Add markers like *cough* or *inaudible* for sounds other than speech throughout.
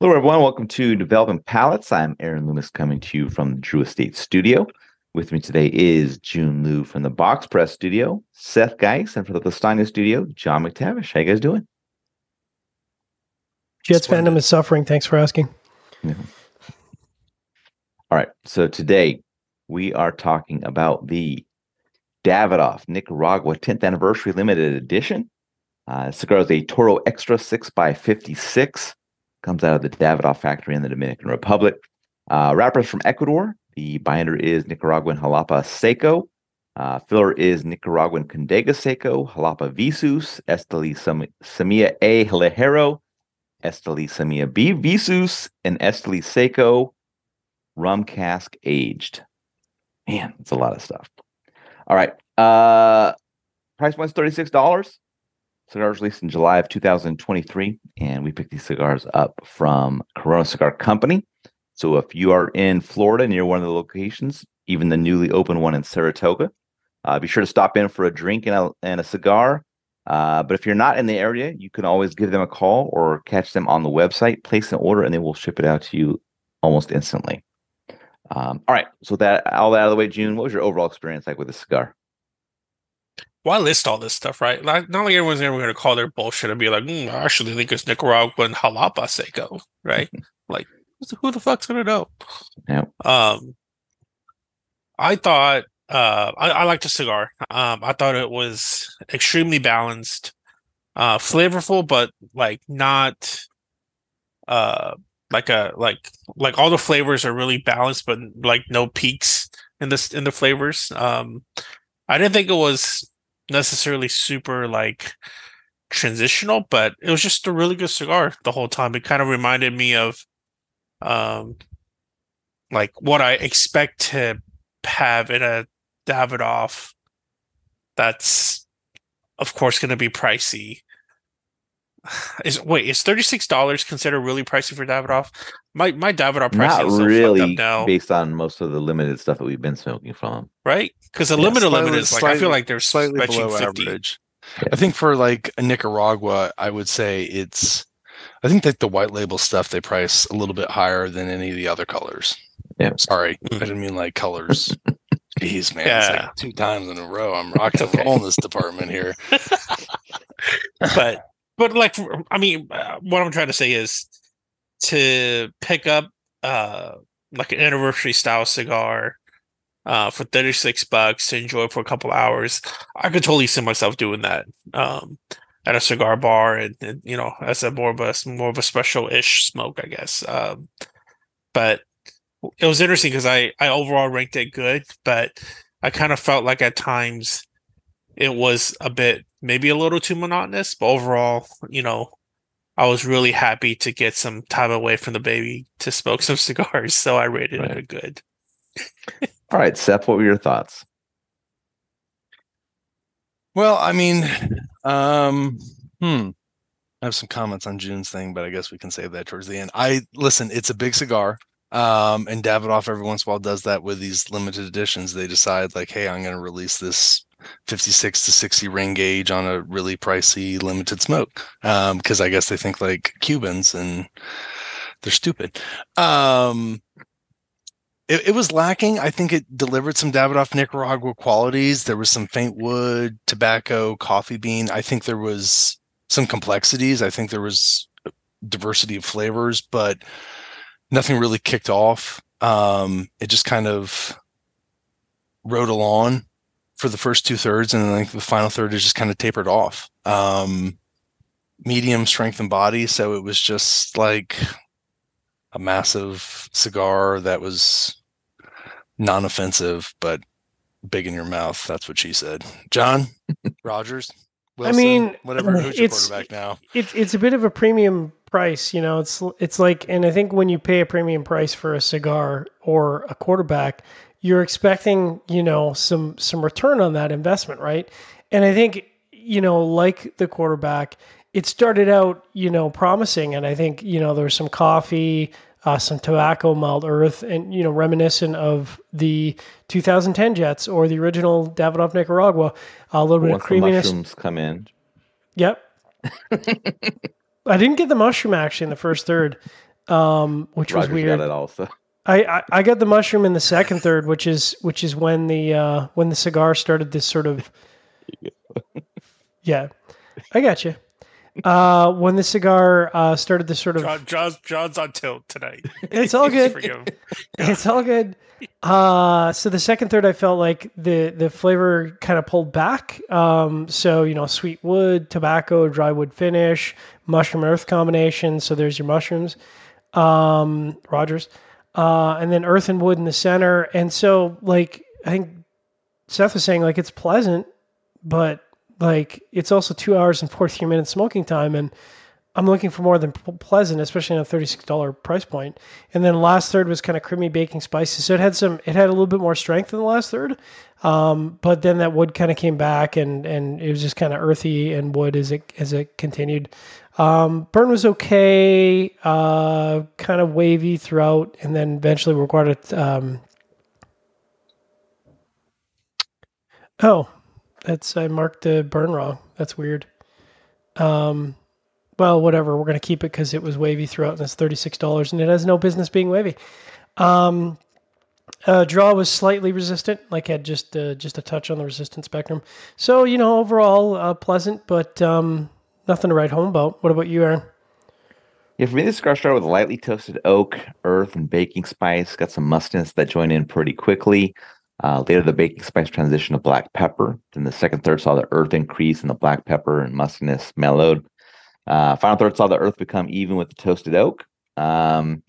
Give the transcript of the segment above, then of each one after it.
Hello, everyone. Welcome to Developing Palates. I'm Aaron Loomis coming to you from the Drew Estate Studio. With me today is Jiunn Liu from the Box Press Studio, Seth Geis, and from the Pastania Studio, John McTavish. How you guys doing? Jets Splendid. fandom is suffering. Thanks for asking. Yeah. All right. So today we are talking about the Davidoff Nicaragua 10th Anniversary Limited Edition. Uh, cigar is a Toro Extra 6x56 comes out of the Davidoff factory in the Dominican Republic. Uh, wrappers from Ecuador. The binder is Nicaraguan Jalapa Seco. Uh, filler is Nicaraguan Condega Seco, Jalapa Visus, Esteli Semilla A Ligero, Esteli Semilla B Visus, and Esteli Seco rum cask aged. Man, it's a lot of stuff. All right. Uh, price point's $36. Cigars released in July of 2023, and we picked these cigars up from Corona Cigar Company. So if you are in Florida near one of the locations, even the newly opened one in Saratoga, uh, be sure to stop in for a drink and a, and a cigar. Uh, but if you're not in the area, you can always give them a call or catch them on the website, place an order, and they will ship it out to you almost instantly. Um, all right. So that all that out of the way, Jiunn, what was your overall experience like with the cigar? Why list all this stuff, right? Like, not like everyone's ever going to call their bullshit and be like, mm, I actually think it's Nicaraguan Jalapa Seco, right? *laughs* like, who the fuck's going to know? Yeah. Um, I thought, uh, I, I liked the cigar. Um, I thought it was extremely balanced, uh, flavorful, but like not, uh, like a like like all the flavors are really balanced, but like no peaks in this in the flavors. Um, I didn't think it was necessarily super like transitional, but it was just a really good cigar the whole time. It kind of reminded me of um like what I expect to have in a Davidoff that's of course going to be pricey. Is wait, is thirty six dollars considered really pricey for Davidoff? My my Davidoff price not really based on most of the limited stuff that we've been smoking from, right? Because the yeah, limited slightly, limit is like slightly, I feel like they're slightly below 50. average. Yeah. I think for like a Nicaragua, I would say it's. I think that the white label stuff they price a little bit higher than any of the other colors. Yeah, sorry, mm-hmm. I didn't mean like colors. *laughs* Jeez, man, yeah. Like two times in a row. I'm rocking okay. roll in this department here. *laughs* *laughs* but but like I mean, uh, what I'm trying to say is to pick up uh like an anniversary style cigar uh for 36 bucks to enjoy for a couple hours i could totally see myself doing that um at a cigar bar and, and you know as a more of a more of a special ish smoke i guess um but it was interesting because i i overall ranked it good but i kind of felt like at times it was a bit maybe a little too monotonous, but overall, you know, I was really happy to get some time away from the baby to smoke *laughs* some cigars. So I rated right. it a good. *laughs* All right, Seth, what were your thoughts? Well, I mean, um, hmm. I have some comments on Jiunn's thing, but I guess we can save that towards the end. I listen, it's a big cigar. Um, and Davidoff every once in a while does that with these limited editions. They decide like, hey, I'm gonna release this 56 to 60 ring gauge on a really pricey limited smoke because um, I guess they think like Cubans and they're stupid. Um, it, it, was lacking. I think it delivered some Davidoff Nicaragua qualities. There was some faint wood, tobacco, coffee bean. I think there was some complexities. I think there was diversity of flavors, but nothing really kicked off. Um, it just kind of rode along for the first two thirds, and then like the final third is just kind of tapered off. Um, medium strength and body, so it was just like a massive cigar that was non-offensive but big in your mouth. That's what she said. John *laughs* Rodgers. Wilson, I mean, whatever. Who's your quarterback now? It's it's a bit of a premium price, you know. It's it's like, and I think when you pay a premium price for a cigar or a quarterback, you're expecting, you know, some some return on that investment, right? And I think, you know, like the quarterback, it started out, you know, promising, and I think, you know, there's some coffee, uh, some tobacco, mild earth, and you know, reminiscent of the 2010 Jets or the original Davidoff Nicaragua. A little bit Once of creaminess. mushrooms come in. Yep. *laughs* I didn't get the mushroom actually in the first third. um, which was Rodgers weird. got it also. I, I I got the mushroom in the second third, which is which is when the uh, when the cigar started this sort of yeah, I got you. Uh, when the cigar uh, started this sort of John, John's, John's on tilt tonight. It's all good. *laughs* *laughs* it's all good. Uh, so the second third, I felt like the the flavor kind of pulled back. Um, so you know, sweet wood, tobacco, dry wood finish, mushroom earth combination. So there's your mushrooms, um, Rodgers, uh, and then earth and wood in the center. And so like I think Seth was saying, like it's pleasant, but like it's also two hours and forty three minutes smoking time, and I'm looking for more than pleasant, especially on a $36 price point. And then last third was kind of creamy baking spices. So it had some, it had a little bit more strength in the last third. Um, but then that wood kind of came back and, and it was just kind of earthy and wood as it, as it continued. Um, burn was okay, uh, kind of wavy throughout. And then eventually we recorded, um, oh, that's, I marked the burn wrong. That's weird. Um, well, whatever. We're going to keep it because it was wavy throughout, and it's thirty six dollars, and it has no business being wavy. Um, uh, draw was slightly resistant, like had just uh, just a touch on the resistance spectrum. So you know, overall uh, pleasant, but um, nothing to write home about. What about you, Aaron? Yeah, for me, this cigar started with lightly toasted oak, earth, and baking spice. Got some mustiness that joined in pretty quickly. Uh, later, the baking spice transitioned to black pepper. Then the second third saw the earth increase and the black pepper and mustiness mellowed. Uh, final third saw the earth become even with the toasted oak. Um,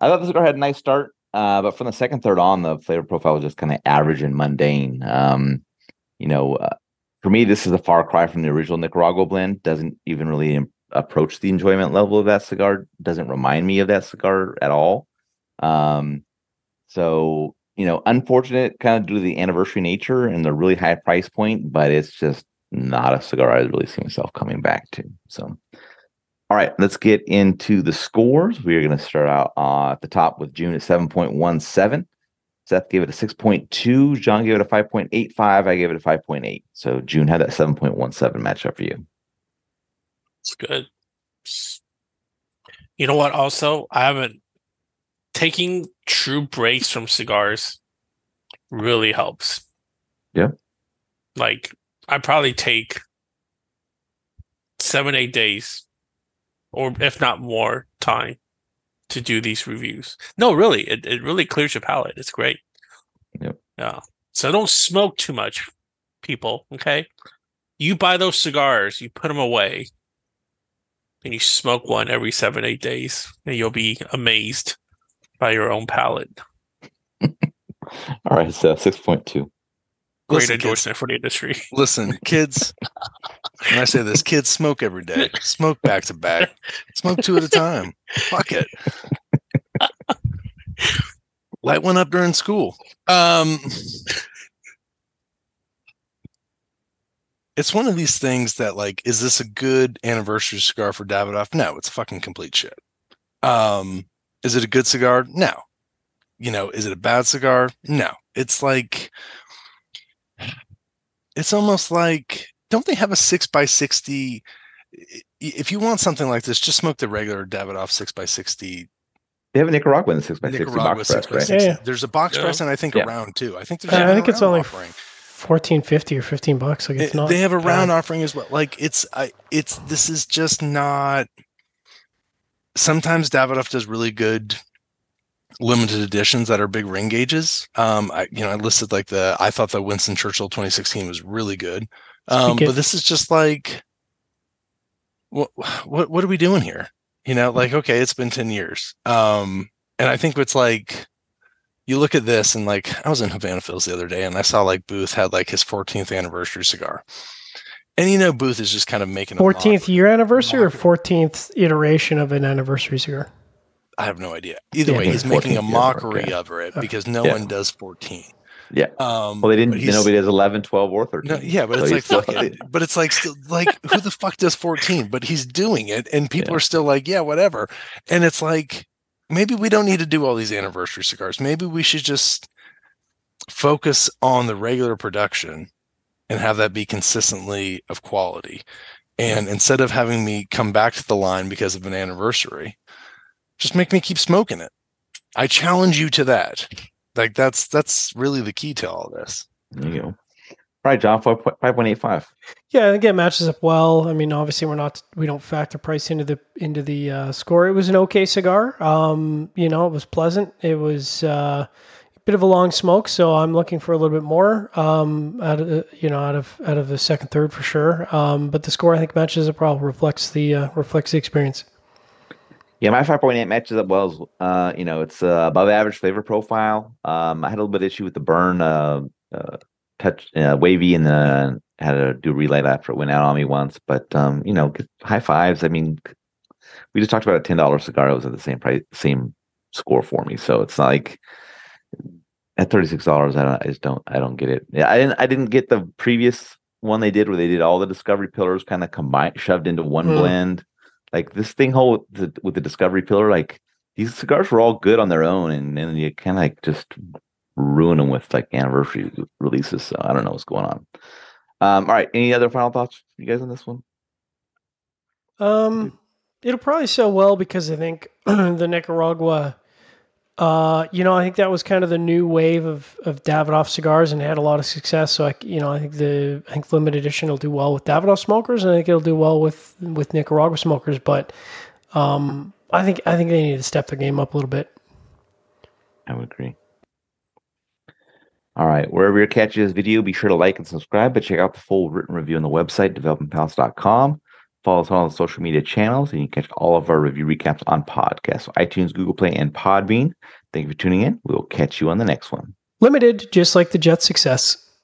I thought the cigar had a nice start, uh, but from the second third on, the flavor profile was just kind of average and mundane. Um, you know, uh, for me, this is a far cry from the original Nicaragua blend. Doesn't even really im- approach the enjoyment level of that cigar. Doesn't remind me of that cigar at all. Um, so you know, unfortunate kind of due to the anniversary nature and the really high price point, but it's just not a cigar I really see myself coming back to. So, all right, let's get into the scores. We are going to start out uh, at the top with Jiunn at 7.17. Seth gave it a 6.2. John gave it a 5.85. I gave it a 5.8. So Jiunn had that 7.17 matchup for you. It's good. You know what? Also, I haven't taking true breaks from cigars really helps. Yeah. Like I probably take seven, eight days, or if not more time to do these reviews. No, really, it, it really clears your palate. It's great. Yep. Yeah. So don't smoke too much, people. Okay. You buy those cigars, you put them away, and you smoke one every seven, eight days, and you'll be amazed by your own palate. *laughs* All right, so 6.2. Great Listen, kids, endorsement for the industry. listen, kids. *laughs* When I say this, kids smoke every day. Smoke back to back. Smoke two at a time. Fuck it. Light one up during school. Um, it's one of these things that, like, is this a good anniversary cigar for Davidoff? No, it's fucking complete shit. Um, is it a good cigar? No. You know, is it a bad cigar? No. It's like, it's almost like, don't they have a six by 60? If you want something like this, just smoke the regular Davidoff six by 60 They have a Nicaraguan in the 6 by 60 box press, right? Yeah, yeah. There's a box Yeah. press and I think Yeah. a round too. I think there's Uh, even I think it's round only offering. fourteen fifty or fifteen bucks. Like it's It- not. they have a round bad. offering as well. Like it's I it's this is just not sometimes Davidoff does really good limited editions that are big ring gauges. Um I you know I listed like the I thought the Winston Churchill 2016 was really good. Um but this is just like what what what are we doing here? You know, like okay, it's been 10 years. Um and I think it's like you look at this and like I was in Havana Fields the other day and I saw like Booth had like his 14th anniversary cigar. And you know Booth is just kind of making Fourteenth year anniversary or fourteenth iteration of an anniversary cigar. I have no idea. Either Yeah, way, he's making a 14th mockery of it because no Yeah. one does 14. Yeah. Um Well, they didn't, nobody does 11, 12, or 13. No, yeah, but So it's like still- fuck it. *laughs* But it's like still like who the fuck does 14? But he's doing it, and people Yeah. are still like, yeah, whatever. And it's like maybe we don't need to do all these anniversary cigars. Maybe we should just focus on the regular production and have that be consistently of quality. And instead of having me come back to the line because of an anniversary, just make me keep smoking it. I challenge you to that. Like that's that's really the key to all this. There you go. All right, John, 5.85. Yeah, I think it matches up well. I mean, obviously, we're not we don't factor price into the into the uh, score. It was an okay cigar. Um, you know, it was pleasant. It was uh, a bit of a long smoke, so I'm looking for a little bit more. Um, out of the, you know, out of out of the second third for sure. Um, but the score I think matches up well. Reflects the uh, reflects the experience. Yeah, my 5.8 matches up well. As, uh, you know, it's uh, above average flavor profile. Um, I had a little bit of issue with the burn, uh, uh touch, uh, wavy, and then had to do relight after it went out on me once. But um, you know, high fives. I mean, we just talked about a ten dollar cigar. It was at the same price, same score for me. So it's not like at thirty six dollars. I don't. I just don't. I don't get it. Yeah, I didn't. I didn't get the previous one they did where they did all the discovery pillars kind of combined, shoved into one mm. blend like this thing whole with the, with the discovery pillar like these cigars were all good on their own and then you kind of like just ruin them with like anniversary releases so i don't know what's going on. Um all right any other final thoughts you guys on this one? Um it'll probably sell well because i think *clears throat* the nicaragua uh, you know, I think that was kind of the new wave of of Davidoff cigars, and had a lot of success. So, I, you know, I think the I think limited edition will do well with Davidoff smokers, and I think it'll do well with with Nicaragua smokers. But um, I think I think they need to step their game up a little bit. I would agree. All right, wherever you're catching this video, be sure to like and subscribe. But check out the full written review on the website developingpalates.com. Follow us on all the social media channels, and you can catch all of our review recaps on podcasts, iTunes, Google Play, and Podbean. Thank you for tuning in. We will catch you on the next one. Limited, just like the Jet success.